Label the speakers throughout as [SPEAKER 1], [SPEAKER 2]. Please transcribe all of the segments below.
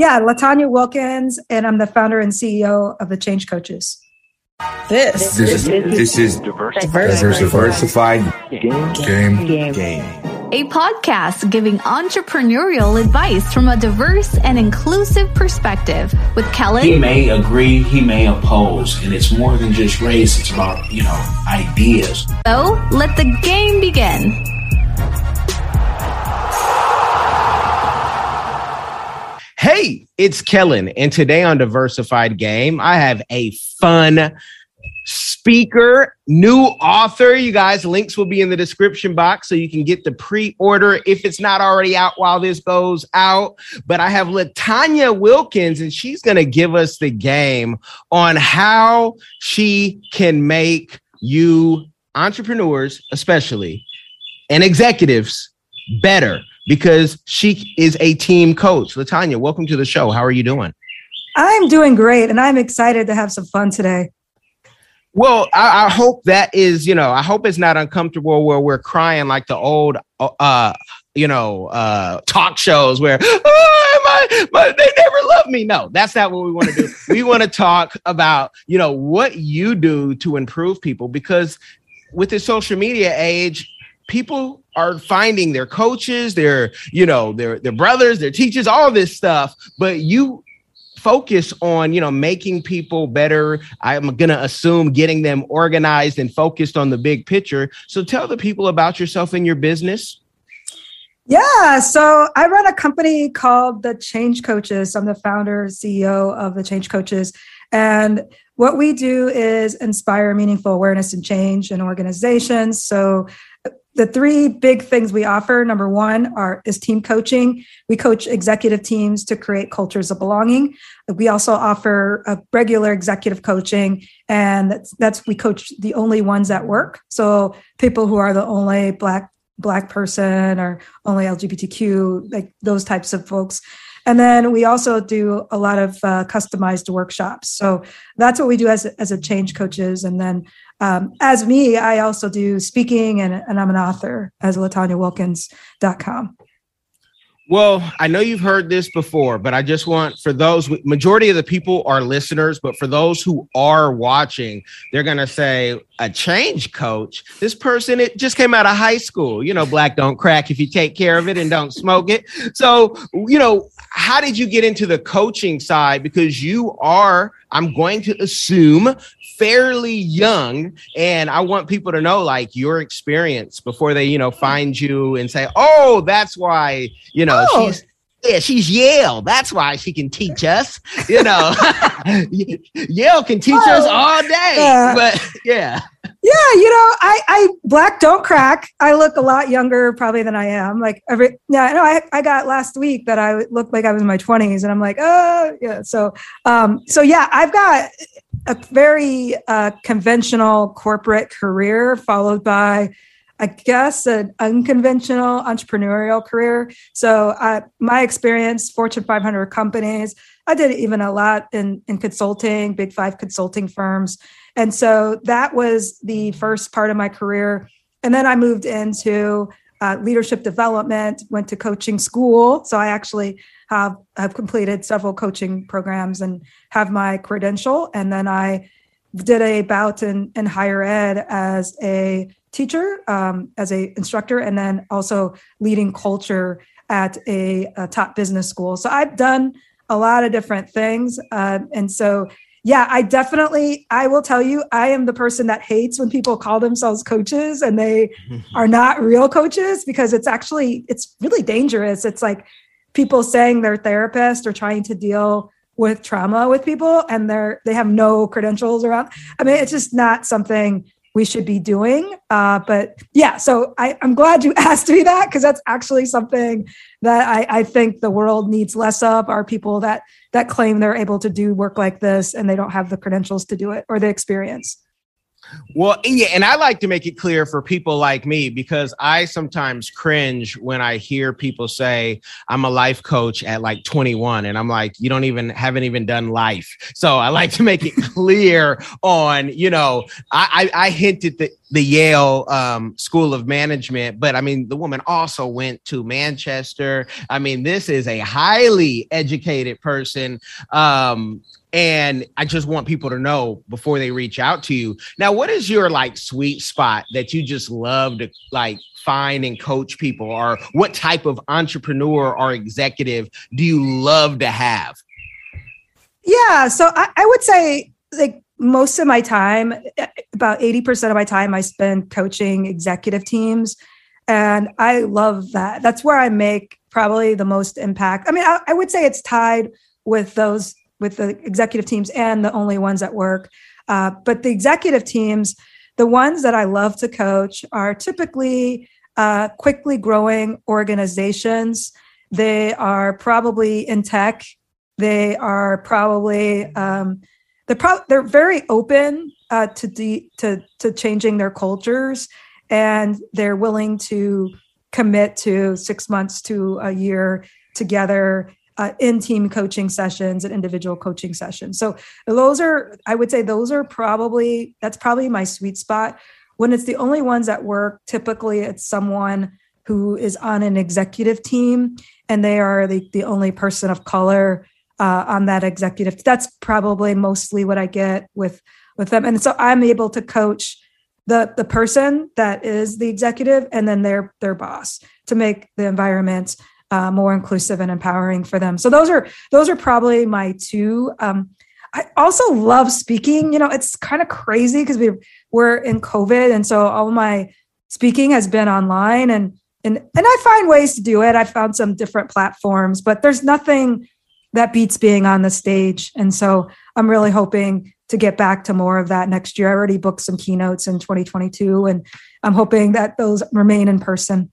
[SPEAKER 1] Yeah, LaTonya Wilkins, and I'm the founder and CEO of the Change Coaches.
[SPEAKER 2] This, this, is, this is diversified, diversified game, game, game. game.
[SPEAKER 3] A podcast giving entrepreneurial advice from a diverse and inclusive perspective with Kellen.
[SPEAKER 4] He may agree, he may oppose, and it's more than just race, it's about, you know, ideas.
[SPEAKER 3] So let the game begin.
[SPEAKER 5] Hey, it's Kellen, and today on Diversified Game, I have a fun speaker, new author. You guys, links will be in the description box so you can get the pre-order if it's not already out while this goes out. But I have LaTonya Wilkins, and she's going to give us the game on how she can make you entrepreneurs, especially and executives, better because she is a team coach. LaTonya, welcome to the show. How are you doing?
[SPEAKER 1] I'm doing great, and I'm excited to have some fun today.
[SPEAKER 5] Well, I, I, hope that is, you know, I hope it's not uncomfortable where we're crying like the old, uh, you know, uh, talk shows where oh, my, my, they never love me. No, that's not what we want to do. we want to talk about, you know, what you do to improve people because with the social media age, people are finding their coaches, their, you know, their their brothers, their teachers, all this stuff. But you focus on, you know, making people better. I'm gonna assume getting them organized and focused on the big picture. So tell the people about yourself and your business.
[SPEAKER 1] Yeah, so I run a company called the Change Coaches. I'm the founder, CEO of the Change Coaches. And what we do is inspire meaningful awareness and change in organizations. So the three big things we offer number one are is team coaching. We coach executive teams to create cultures of belonging. We also offer a regular executive coaching and that's, that's we coach the only ones at work. So people who are the only black black person or only lgbtq like those types of folks. And then we also do a lot of uh, customized workshops. So that's what we do as, as a change coaches. And then um, as me, I also do speaking and, and I'm an author as LaTonyaWilkins.com.
[SPEAKER 5] Well, I know you've heard this before, but I just want for those majority of the people are listeners, but for those who are watching, they're gonna say a change coach. This person it just came out of high school. You know, black don't crack if you take care of it and don't smoke it. So, you know, how did you get into the coaching side? Because you are, I'm going to assume, fairly young and i want people to know like your experience before they you know find you and say oh that's why you know oh. she's yeah, she's Yale. That's why she can teach us. You know, Yale can teach oh, us all day. Yeah. But yeah.
[SPEAKER 1] Yeah, you know, I, I black don't crack. I look a lot younger probably than I am. Like every yeah, I know I, I got last week that I looked like I was in my 20s and I'm like, oh yeah. So um, so yeah, I've got a very uh, conventional corporate career followed by I guess an unconventional entrepreneurial career. So uh, my experience, Fortune 500 companies, I did even a lot in, in consulting, big five consulting firms. And so that was the first part of my career. And then I moved into uh, leadership development, went to coaching school. So I actually have, have completed several coaching programs and have my credential. And then I did a bout in, in higher ed as a teacher, um, as a instructor, and then also leading culture at a, a, top business school. So I've done a lot of different things. Uh, and so, yeah, I definitely, I will tell you, I am the person that hates when people call themselves coaches and they are not real coaches because it's actually, it's really dangerous. It's like people saying they're therapists or trying to deal with trauma with people and they're they have no credentials around i mean it's just not something we should be doing uh, but yeah so I, i'm glad you asked me that because that's actually something that I, I think the world needs less of are people that that claim they're able to do work like this and they don't have the credentials to do it or the experience
[SPEAKER 5] Well, yeah, and I like to make it clear for people like me because I sometimes cringe when I hear people say I'm a life coach at like 21 and I'm like you don't even haven't even done life. So I like to make it clear on, you know, I I, I hinted that the Yale um, School of Management, but I mean, the woman also went to Manchester. I mean, this is a highly educated person. Um, and I just want people to know before they reach out to you. Now, what is your like sweet spot that you just love to like find and coach people, or what type of entrepreneur or executive do you love to have?
[SPEAKER 1] Yeah, so I, I would say like most of my time, eh, about 80% of my time, I spend coaching executive teams. And I love that. That's where I make probably the most impact. I mean, I, I would say it's tied with those with the executive teams and the only ones at work. Uh, but the executive teams, the ones that I love to coach, are typically uh, quickly growing organizations. They are probably in tech. They are probably um, they're pro- they're very open uh, to de- to to changing their cultures, and they're willing to commit to six months to a year together uh, in team coaching sessions and individual coaching sessions. So those are, I would say, those are probably that's probably my sweet spot. When it's the only ones at work, typically it's someone who is on an executive team and they are the, the only person of color uh, on that executive. That's probably mostly what I get with with them, and so I'm able to coach the the person that is the executive and then their their boss to make the environment uh, more inclusive and empowering for them. So those are those are probably my two. Um, I also love speaking. You know, it's kind of crazy because we we're in COVID, and so all my speaking has been online, and and and I find ways to do it. I found some different platforms, but there's nothing that beats being on the stage. And so I'm really hoping to get back to more of that next year. I already booked some keynotes in 2022, and I'm hoping that those remain in person.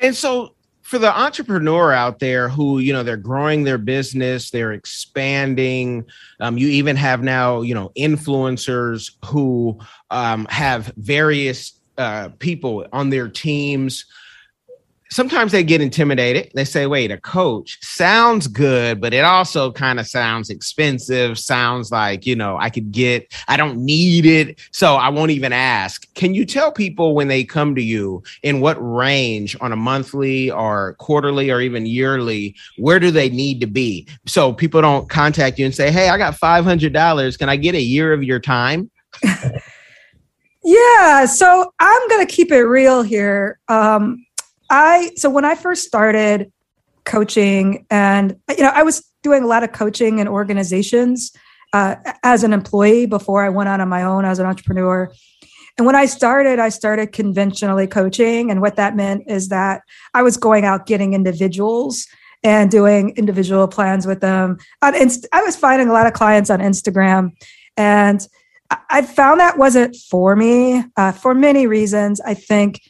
[SPEAKER 5] And so for the entrepreneur out there who you know they're growing their business they're expanding um, you even have now you know influencers who um, have various uh, people on their teams sometimes they get intimidated. They say, wait, a coach sounds good, but it also kind of sounds expensive. Sounds like, you know, I could get, I don't need it. So I won't even ask. Can you tell people when they come to you in what range on a monthly or quarterly or even yearly, where do they need to be? So people don't contact you and say, hey, I got $500. Can I get a year of your time?
[SPEAKER 1] yeah. So I'm going to keep it real here. Um, I so when I first started coaching, and you know, I was doing a lot of coaching in organizations uh, as an employee before I went out on my own as an entrepreneur. And when I started, I started conventionally coaching, and what that meant is that I was going out getting individuals and doing individual plans with them. Inst- I was finding a lot of clients on Instagram, and I found that wasn't for me uh, for many reasons. I think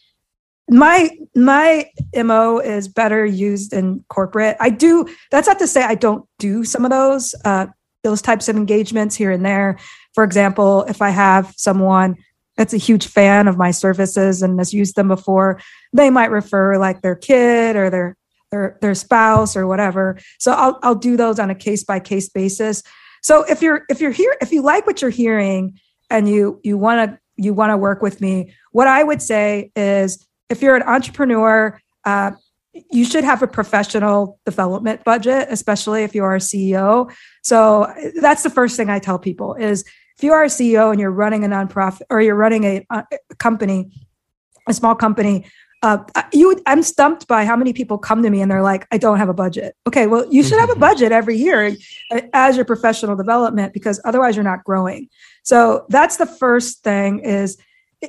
[SPEAKER 1] my my mo is better used in corporate. I do that's not to say i don't do some of those uh, those types of engagements here and there. For example if i have someone that's a huge fan of my services and has used them before they might refer like their kid or their their their spouse or whatever. So i'll i'll do those on a case by case basis. So if you're if you're here if you like what you're hearing and you you want to you want to work with me what i would say is if you're an entrepreneur, uh, you should have a professional development budget, especially if you are a CEO. So that's the first thing I tell people is if you are a CEO and you're running a nonprofit or you're running a, a company, a small company, uh, you I'm stumped by how many people come to me and they're like, I don't have a budget. Okay, well, you should have a budget every year uh, as your professional development because otherwise you're not growing. So that's the first thing is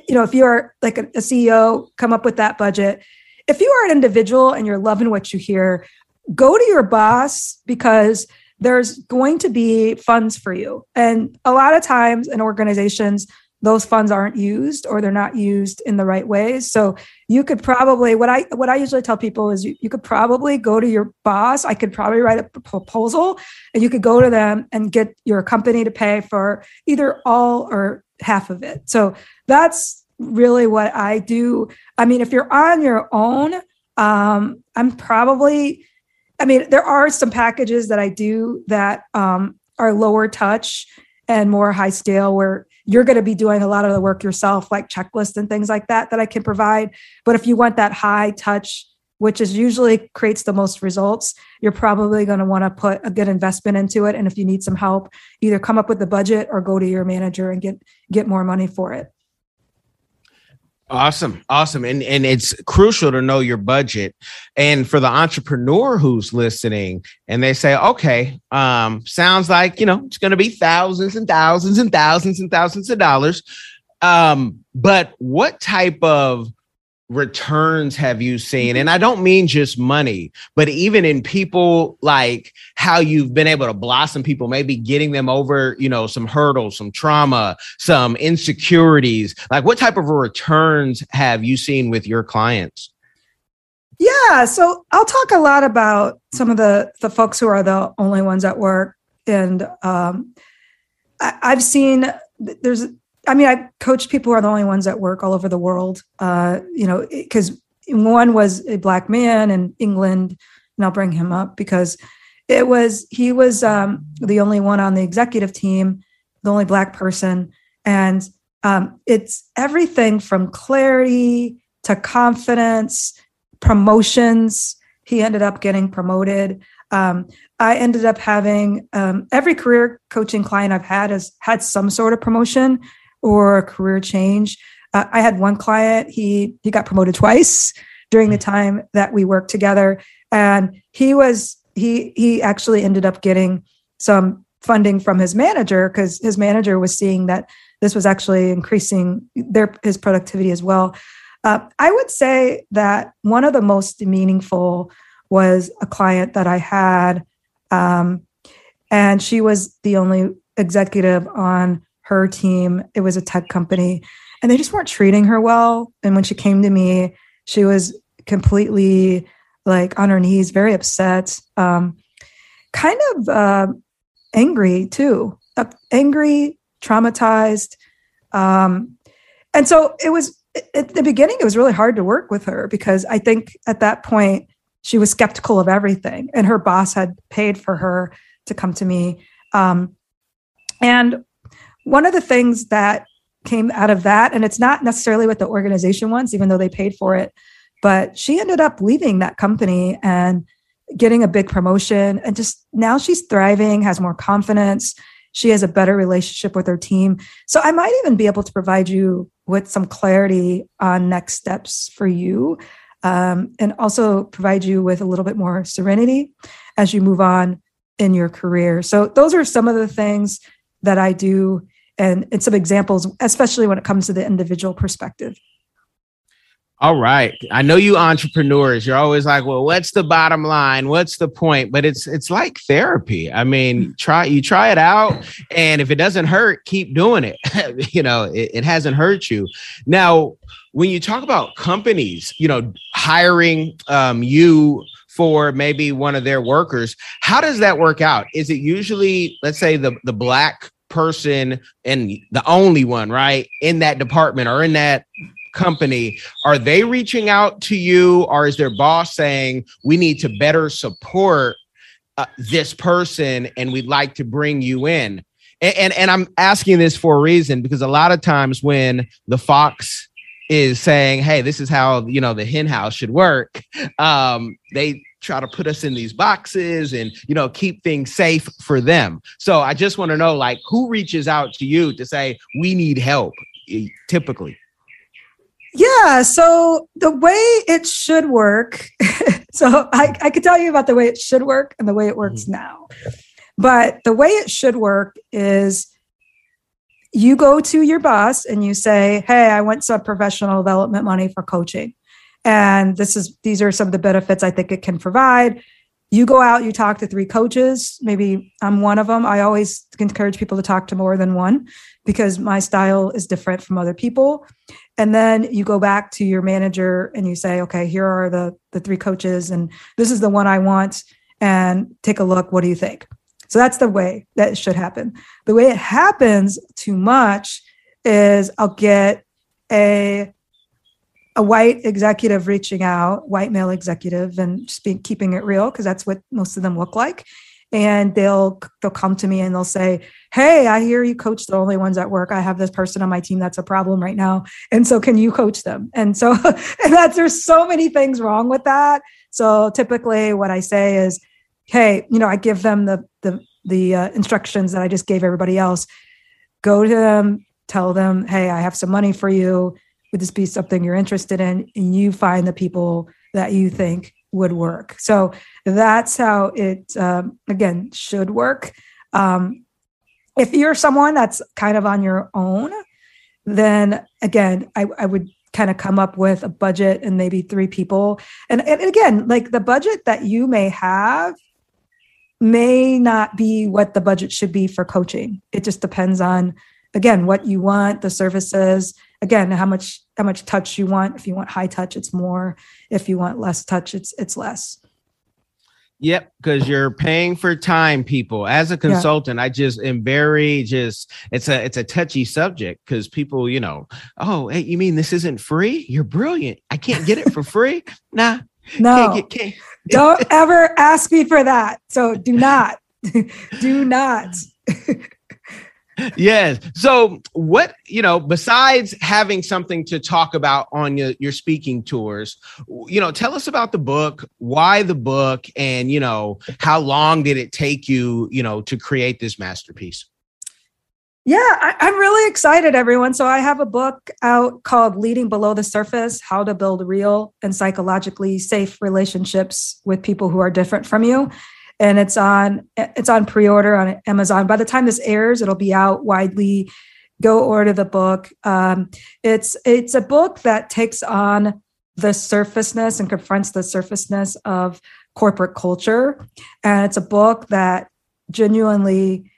[SPEAKER 1] you know, if you're like a, a CEO, come up with that budget. If you are an individual and you're loving what you hear, go to your boss because there's going to be funds for you. And a lot of times in organizations, those funds aren't used or they're not used in the right ways. So you could probably what I what I usually tell people is you, you could probably go to your boss. I could probably write a proposal and you could go to them and get your company to pay for either all or half of it. So that's really what I do. I mean, if you're on your own, um, I'm probably, I mean, there are some packages that I do that um, are lower touch and more high scale where you're going to be doing a lot of the work yourself, like checklists and things like that, that I can provide. But if you want that high touch, which is usually creates the most results, you're probably going to want to put a good investment into it. And if you need some help, either come up with the budget or go to your manager and get get more money for it.
[SPEAKER 5] Awesome. Awesome. And and it's crucial to know your budget. And for the entrepreneur who's listening and they say, okay, um, sounds like, you know, it's going to be thousands and thousands and thousands and thousands of dollars. Um, but what type of returns have you seen? And I don't mean just money, but even in people like how you've been able to blossom people, maybe getting them over, you know, some hurdles, some trauma, some insecurities. Like what type of returns have you seen with your clients?
[SPEAKER 1] Yeah, so I'll talk a lot about some of the the folks who are the only ones at work, and um, I, I've seen there's I mean, I coach people who are the only ones that work all over the world. Uh, you know, because one was a black man in England, and I'll bring him up because it was he was um, the only one on the executive team, the only black person, and um, it's everything from clarity to confidence, promotions. He ended up getting promoted. Um, I ended up having um, every career coaching client I've had has had some sort of promotion or a career change. Uh, I had one client, he he got promoted twice during the time that we worked together and he was he he actually ended up getting some funding from his manager because his manager was seeing that this was actually increasing their his productivity as well. Uh, I would say that one of the most meaningful was a client that I had, um, and she was the only executive on her team. It was a tech company, and they just weren't treating her well. And when she came to me, she was completely like on her knees, very upset, um, kind of uh, angry too, uh, angry, traumatized. Um, and so it was at the beginning, it was really hard to work with her because I think at that point she was skeptical of everything, and her boss had paid for her to come to me. Um, and one of the things that came out of that, and it's not necessarily what the organization wants, even though they paid for it, but she ended up leaving that company and getting a big promotion. And just now she's thriving, has more confidence. She has a better relationship with her team. So I might even be able to provide you with some clarity on next steps for you. Um, and also provide you with a little bit more serenity as you move on in your career. So, those are some of the things that I do and, and some examples, especially when it comes to the individual perspective.
[SPEAKER 5] All right. I know you entrepreneurs, you're always like, well, what's the bottom line? What's the point? But it's it's like therapy. I mean, try you try it out and if it doesn't hurt, keep doing it. you know, it, it hasn't hurt you. Now, when you talk about companies, you know, hiring um, you for maybe one of their workers, how does that work out? Is it usually, let's say, the the black person and the only one, right, in that department or in that company, are they reaching out to you or is their boss saying, we need to better support uh, this person and we'd like to bring you in? And, and, and I'm asking this for a reason because a lot of times when the Fox is saying, "Hey, this is how you know the hen house should work," um, they try to put us in these boxes and you know keep things safe for them. So i just want to know like who reaches out to you to say we need help typically?
[SPEAKER 1] Yeah so the way it should work so I, I could tell you about the way it should work and the way it works mm-hmm. now. But the way it should work is you go to your boss and you say hey i want some professional development money for coaching and this is these are some of the benefits i think it can provide. You go out you talk to three coaches. Maybe i'm one of them. I always encourage people to talk to more than one because my style is different from other people. And then you go back to your manager and you say okay here are the the three coaches and this is the one i want and take a look. What do you think? So that's the way that should happen. The way it happens too much is I'll get a a white executive reaching out, white male executive, and just keeping it real because that's what most of them look like. And they'll they'll come to me and they'll say, "Hey, I hear you coach the only ones at work. I have this person on my team that's a problem right now, and so can you coach them?" And so and that's there's so many things wrong with that. So typically, what I say is, "Hey, you know, I give them the the the uh, instructions that I just gave everybody else. Go to them, tell them, "Hey, I have some money for you." This be something you're interested in and you find the people that you think would work. So that's how it um, again should work. Um, if you're someone that's kind of on your own then again i, I would kind of come up with a budget and maybe three people. And, and again like the budget that you may have may not be what the budget should be for coaching. It just depends on again what you want the services again how much how much touch you want if you want high touch it's more if you want less touch it's it's less
[SPEAKER 5] Yep, because you're paying for time, people. As a consultant, yeah. I just am very just it's a it's a touchy subject because people, you know, oh, hey, you mean this isn't free? You're brilliant. I can't get it for free. Nah,
[SPEAKER 1] no, can't get, can't. don't ever ask me for that. So do not, do not.
[SPEAKER 5] yes. So, what, you know, besides having something to talk about on your, your speaking tours, you know, tell us about the book, why the book, and, you know, how long did it take you, you know, to create this masterpiece?
[SPEAKER 1] Yeah, I, am really excited, everyone. So, I have a book out called Leading Below the Surface How to Build Real and Psychologically Safe Relationships with People Who Are Different from You and it's on it's on pre-order on Amazon. By the time this airs, it'll be out widely. Go order the book. Um, it's it's a book that takes on the surfaceness and confronts the surfaceness of corporate culture, and it's a book that genuinely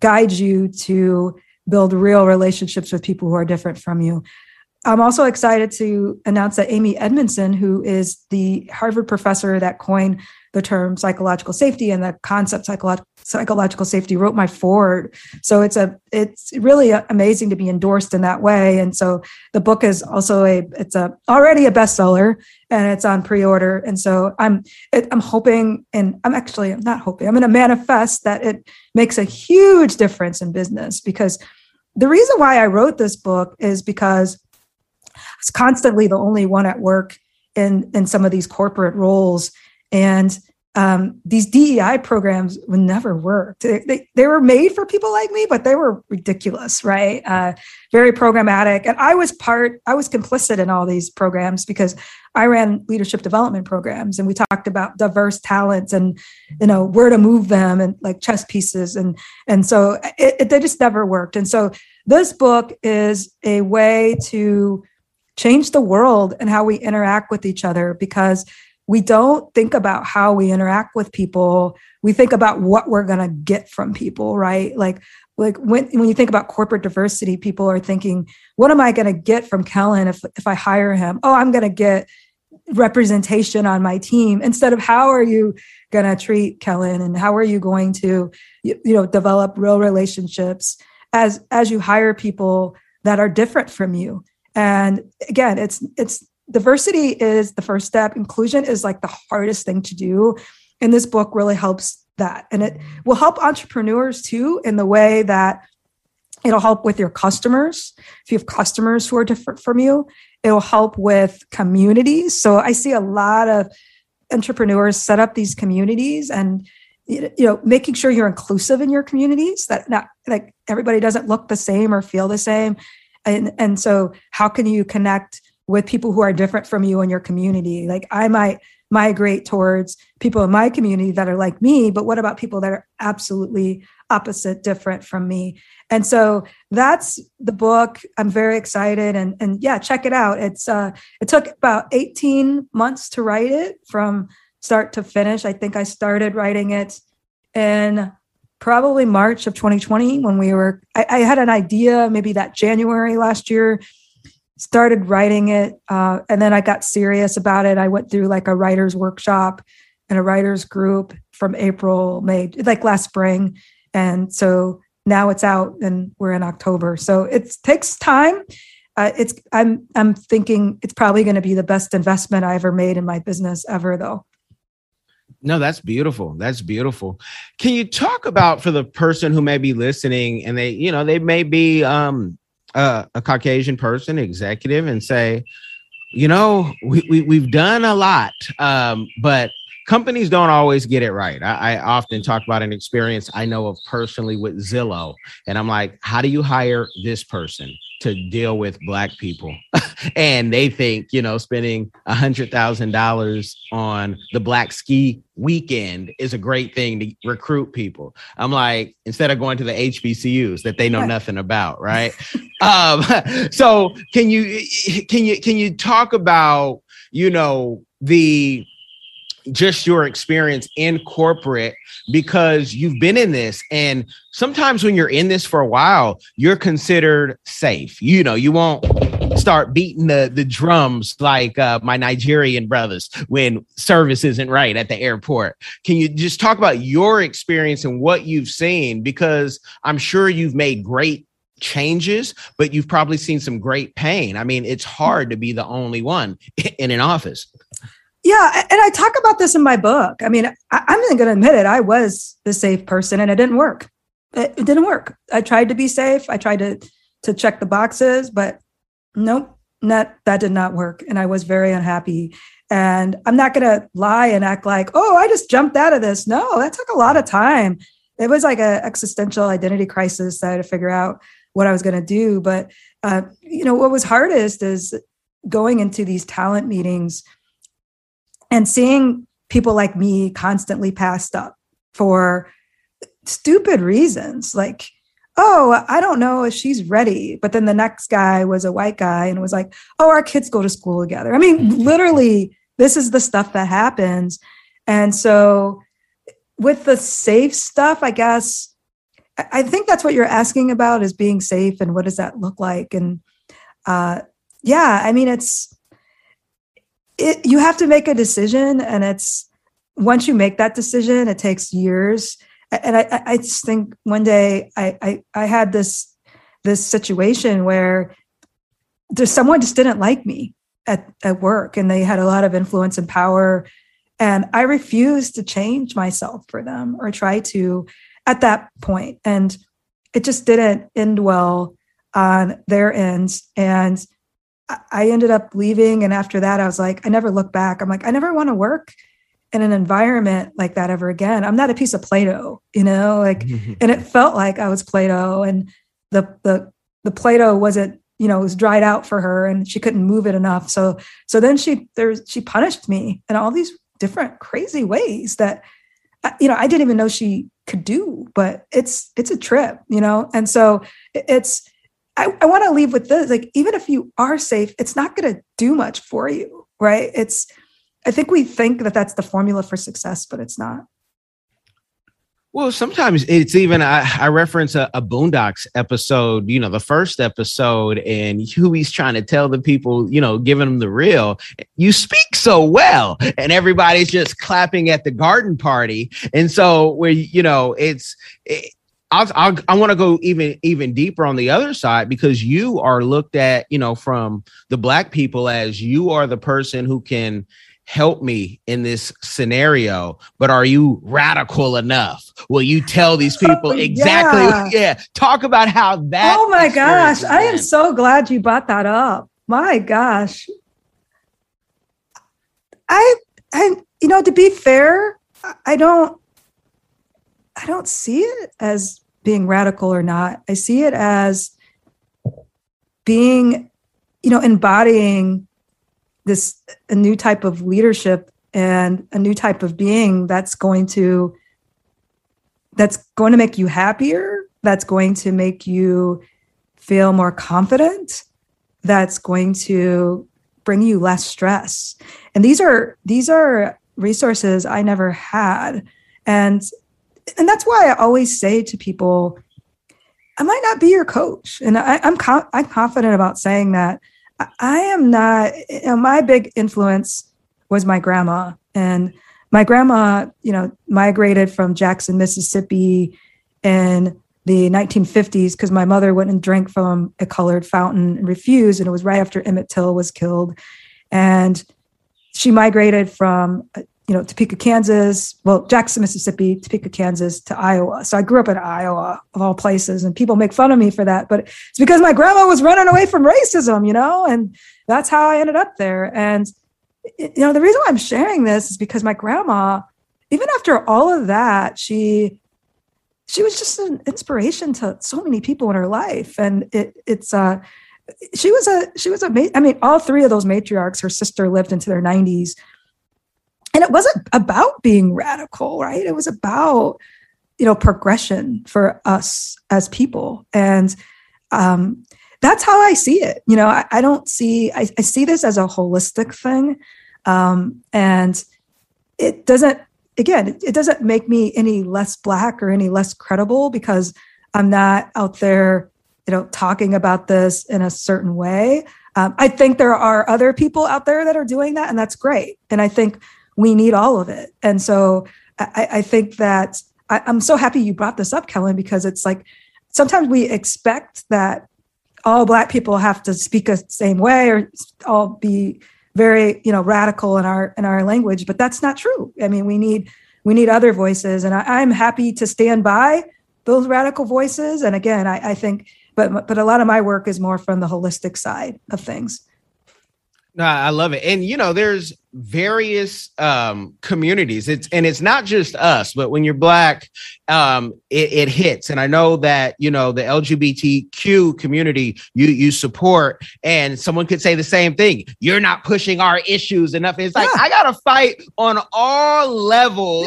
[SPEAKER 1] guides you to build real relationships with people who are different from you. I'm also excited to announce that Amy Edmondson, who is the Harvard professor that coined the term psychological safety and the concept psycholo- psychological safety, wrote my foreword. So it's a it's really amazing to be endorsed in that way. And so the book is also a it's a already a bestseller and it's on pre-order. And so I'm it, I'm hoping and I'm actually I'm not hoping I'm going to manifest that it makes a huge difference in business because the reason why I wrote this book is because i was constantly the only one at work in in some of these corporate roles and um, these DEI programs would never work. They, they, they, were made for people like me, but they were ridiculous, right? Uh, very programmatic. And I was part, I was complicit in all these programs because I ran leadership development programs and we talked about diverse talents and, you know, where to move them and like chess pieces. And, and so it, it, they just never worked. And so this book is a way to change the world and how we interact with each other because we don't think about how we interact with people. We think about what we're going to get from people right? Like like when, when you think about corporate diversity people are thinking what am i going to get from kellen if, if i hire him? Oh i'm going to get representation on my team. Instead of how are you going to treat kellen and how are you going to you, you know develop real relationships as as you hire people that are different from you? And again, it's it's diversity is the first step. Inclusion is like the hardest thing to do. And this book really helps that. And it will help entrepreneurs too in the way that it'll help with your customers. If you have customers who are different from you, it'll help with communities. So I see a lot of entrepreneurs set up these communities and you know making sure you're inclusive in your communities that not like everybody doesn't look the same or feel the same and and so how can you connect with people who are different from you in your community. Like i might migrate towards people in my community that are like me but what about people that are absolutely opposite different from me? And so that's the book. I'm very excited. And and yeah check it out. It's uh it took about 18 months to write it from start to finish. I think i started writing it in probably March of 2020 when we were, I, I, had an idea maybe that January last year, started writing it. Uh, and then I got serious about it. I went through like a writer's workshop and a writer's group from April, May, like last spring. And so now it's out and we're in October. So it takes time. Uh, it's I'm I'm thinking it's probably going to be the best investment I ever made in my business ever though.
[SPEAKER 5] No, that's beautiful. That's beautiful. Can you talk about for the person who may be listening and they, you know, they may be um, a Caucasian person, executive, and say, you know, we, we we've done a lot, um, but companies don't always get it right. I, I, often talk about an experience I know of personally with Zillow, and I'm like, how do you hire this person to deal with Black people? and they think, you know, spending a hundred thousand dollars on the Black Ski weekend is a great thing to recruit people. I'm like, instead of going to the HBCUs that they know nothing about, right? um, so can you can you can you talk about you know the just your experience in corporate because you've been in this. And sometimes when you're in this for a while you're considered safe. You know you won't start beating the the drums like uh, my nigerian brothers when service isn't right at the airport. Can you just talk about your experience and what you've seen? Because i'm sure you've made great changes but you've probably seen some great pain. I mean it's hard to be the only one in an office
[SPEAKER 1] yeah, and I talk about this in my book. I mean, I, am going to admit it. I was the safe person, and it didn't work. It, didn't work. I tried to be safe. I tried to to check the boxes, but nope, that that did not work, and I was very unhappy. And I'm not going to lie and act like, oh, I just jumped out of this. No, that took a lot of time. It was like an existential identity crisis that I had to figure out what I was going to do. But uh, you know, what was hardest is going into these talent meetings and seeing people like me constantly passed up for stupid reasons like oh i don't know if she's ready but then the next guy was a white guy and was like oh our kids go to school together. I mean literally this is the stuff that happens. And so with the safe stuff i guess i think that's what you're asking about is being safe and what does that look like? And uh yeah i mean it's it, you have to make a decision and it's once you make that decision it takes years. And i i just think one day i i, I had this this situation where there's someone just didn't like me at, at work and they had a lot of influence and power and i refused to change myself for them or try to at that point and it just didn't end well on their ends and I ended up leaving. And after that, I was like, I never look back. I'm like, I never want to work in an environment like that ever again. I'm not a piece of Play-Doh, you know, like, and it felt like I was Play-Doh and the, the, the Play-Doh wasn't, you know, it was dried out for her and she couldn't move it enough. So, so then she, there, she punished me in all these different crazy ways that, you know, I didn't even know she could do, but it's, it's a trip, you know? And so it's, I, I want to leave with this like even if you are safe it's not going to do much for you right it's i think we think that that's the formula for success but it's not
[SPEAKER 5] well, sometimes it's even I, I reference a, a, Boondocks episode, you know, the first episode, and Huey's trying to tell the people, you know, giving them the real. You speak so well, and everybody's just clapping at the garden party, and so where you know it's it, I'll, I'll, i want to go even even deeper on the other side because you are looked at, you know, from the black people as you are the person who can help me in this scenario. But are you radical enough? Will you tell these oh, people oh, exactly? Yeah. yeah. Talk about how that.
[SPEAKER 1] Oh my gosh, I am so glad you brought that up. My gosh, I I you know to be fair, I don't I don't see it as being radical or not. I see it as being, you know, embodying this a new type of leadership and a new type of being that's going to that's going to make you happier, that's going to make you feel more confident, that's going to bring you less stress. And these are these are resources I never had. And and that's why I always say to people, I might not be your coach, and I, am com- I'm confident about saying that. I, I am not. You know, my big influence was my grandma, and my grandma, you know, migrated from Jackson, Mississippi, in the 1950s because my mother went and drank from a colored fountain and refused. And it was right after Emmett Till was killed. And she migrated from, uh, you know, Topeka, Kansas, well, Jackson, Mississippi, Topeka, Kansas to Iowa. So I grew up in Iowa, of all places. And people make fun of me for that. But it's because my grandma was running away from racism, you know, and that's how I ended up there. And, you know, the reason why I'm sharing this is because my grandma, even after all of that, she she was just an inspiration to so many people in her life and it, it's uh she was a she was a i mean all three of those matriarchs her sister lived into their 90s and it wasn't about being radical right it was about you know progression for us as people and um that's how i see it you know i, I don't see I, I see this as a holistic thing um and it doesn't again, it, doesn't make me any less black or any less credible because I'm not out there, you know, talking about this in a certain way. Um, I think there are other people out there that are doing that, and that's great. And I think we need all of it. And so I, I think that I, I'm so happy you brought this up, Kellen, because it's like sometimes we expect that all black people have to speak a same way or all be very you know radical in our in our language but that's not true i mean we need we need other voices and I, am happy to stand by those radical voices and again I, I think but but a lot of my work is more from the holistic side of things
[SPEAKER 5] no, I love it. And you know, there's various um communities. It's and it's not just us, but when you're black, um, it, it hits. And I know that you know the LGBTQ community you you support, and someone could say the same thing. You're not pushing our issues enough. It's like yeah. I gotta fight on all levels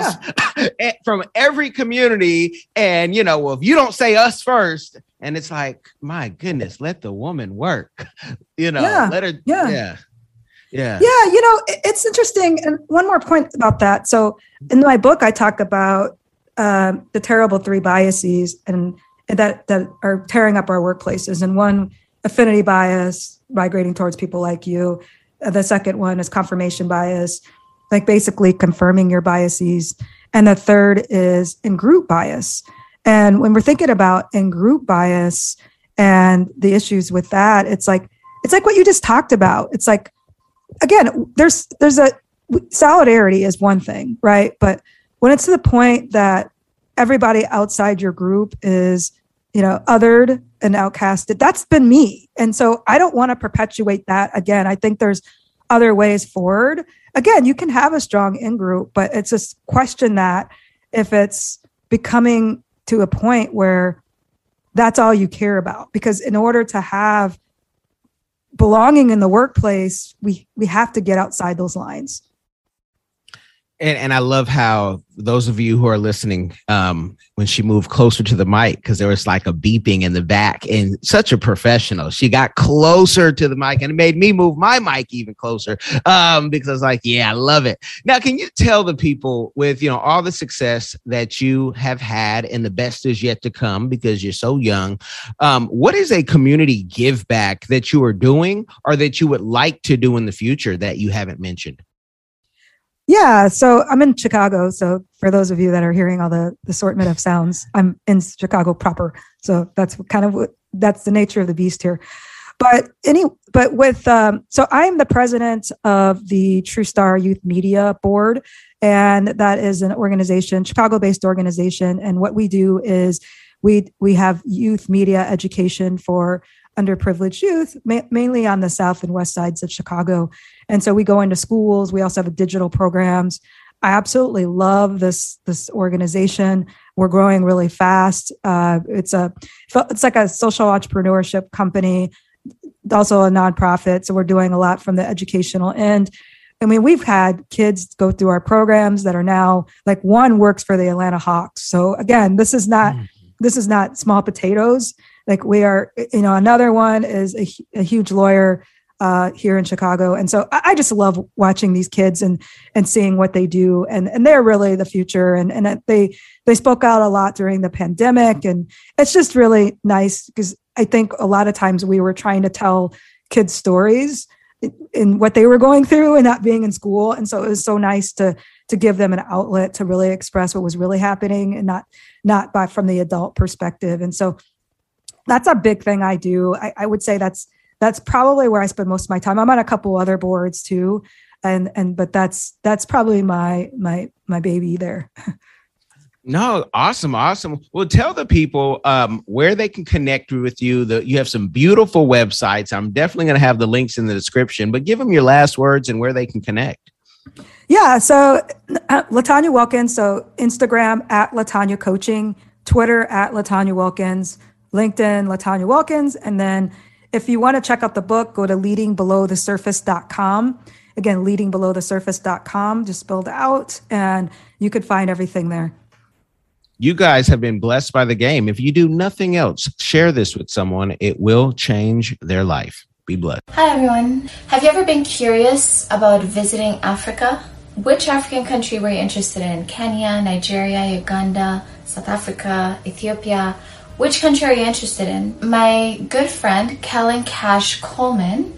[SPEAKER 5] yeah. from every community. And you know, well, if you don't say us first, and it's like, my goodness, let the woman work. You know, yeah. let her
[SPEAKER 1] yeah.
[SPEAKER 5] yeah. Yeah.
[SPEAKER 1] Yeah. You know, it's interesting. And one more point about that. So in my book, I talk about um, the terrible three biases and, that, that are tearing up our workplaces. And one, affinity bias, migrating towards people like you. Uh, the second one is confirmation bias, like basically confirming your biases. And the third is in group bias. And when we're thinking about in group bias and the issues with that, it's like, it's like what you just talked about. It's like, again, there's there's a solidarity is one thing, right? But when it's to the point that everybody outside your group is, you know, othered and outcasted, that's been me. And so I don't want to perpetuate that again. I think there's other ways forward. Again, you can have a strong in group, but it's just question that if it's becoming to a point where that's all you care about. Because in order to have belonging in the workplace, we we have to get outside those lines.
[SPEAKER 5] And, and I love how those of you who are listening, um, when she moved closer to the mic, because there was like a beeping in the back, and such a professional, she got closer to the mic, and it made me move my mic even closer um, because I was like, "Yeah, I love it." Now, can you tell the people with you know all the success that you have had, and the best is yet to come because you're so young? Um, what is a community give back that you are doing, or that you would like to do in the future that you haven't mentioned?
[SPEAKER 1] Yeah, so I'm in Chicago. So for those of you that are hearing all the, the assortment of sounds, I'm in Chicago proper. So that's kind of what that's the nature of the beast here. But any but with um, so I'm the president of the True Star Youth Media Board, and that is an organization, Chicago-based organization. And what we do is we we have youth media education for underprivileged youth, ma- mainly on the south and west sides of Chicago. And so we go into schools. We also have digital programs. I absolutely love this this organization. We're growing really fast. Uh, it's a it's like a social entrepreneurship company, also a nonprofit. So we're doing a lot from the educational end. I mean, we've had kids go through our programs that are now like one works for the Atlanta Hawks. So again, this is not mm-hmm. this is not small potatoes. Like we are, you know, another one is a, a huge lawyer uh, here in Chicago, and so I, I, just love watching these kids and and seeing what they do, and and they're really the future, and and they they spoke out a lot during the pandemic, and it's just really nice because I think a lot of times we were trying to tell kids stories in what they were going through and not being in school, and so it was so nice to to give them an outlet to really express what was really happening and not not by from the adult perspective. And so that's a big thing I do. I, I would say that's that's probably where I spend most of my time. I'm on a couple other boards too, and and but that's that's probably my my my baby there.
[SPEAKER 5] No, awesome, awesome. Well, tell the people um, where they can connect with you. The, you have some beautiful websites. I'm definitely going to have the links in the description, but give them your last words and where they can connect.
[SPEAKER 1] Yeah, so uh, LaTonya Wilkins. So Instagram at LaTonya Coaching, Twitter at LaTonya Wilkins, LinkedIn LaTonya Wilkins, and then if you want to check out the book, go to leadingbelowthesurface.com. Again, leadingbelowthesurface.com, just spelled out, and you could find everything there
[SPEAKER 5] you guys have been blessed by the game. If you do nothing else, share this with someone. It will change their life. Be blessed.
[SPEAKER 6] Hi, everyone. Have you ever been curious about visiting Africa? Which African country were you interested in? Kenya, Nigeria, Uganda, South Africa, Ethiopia? Which country are you interested in? My good friend, Kellen Cash Coleman,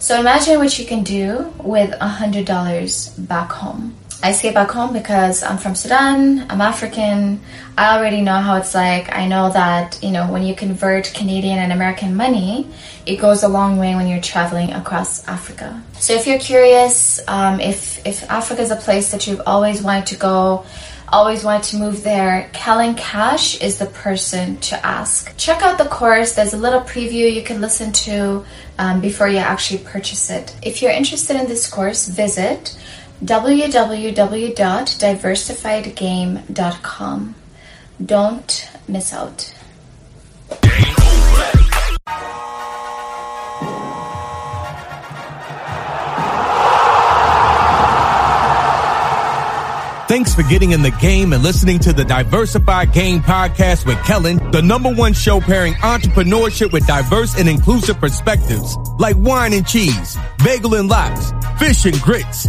[SPEAKER 6] So imagine what you can do with a hundred dollars back home. I say back home because I'm from Sudan, I'm African. I already know how it's like. I know that, you know, when you convert Canadian and American money, it goes a long way when you're traveling across Africa. So if you're curious, um, if, if Africa is a place that you've always wanted to go, always wanted to move there, Kellen Cash is the person to ask. Check out the course. There's a little preview you can listen to um, before you actually purchase it. If you're interested in this course, visit www.diversifiedgame.com. Don't miss out.
[SPEAKER 7] Thanks for getting in the game and listening to the Diversified Game podcast with Kellen, the number one show pairing entrepreneurship with diverse and inclusive perspectives like wine and cheese, bagel and lox, fish and grits.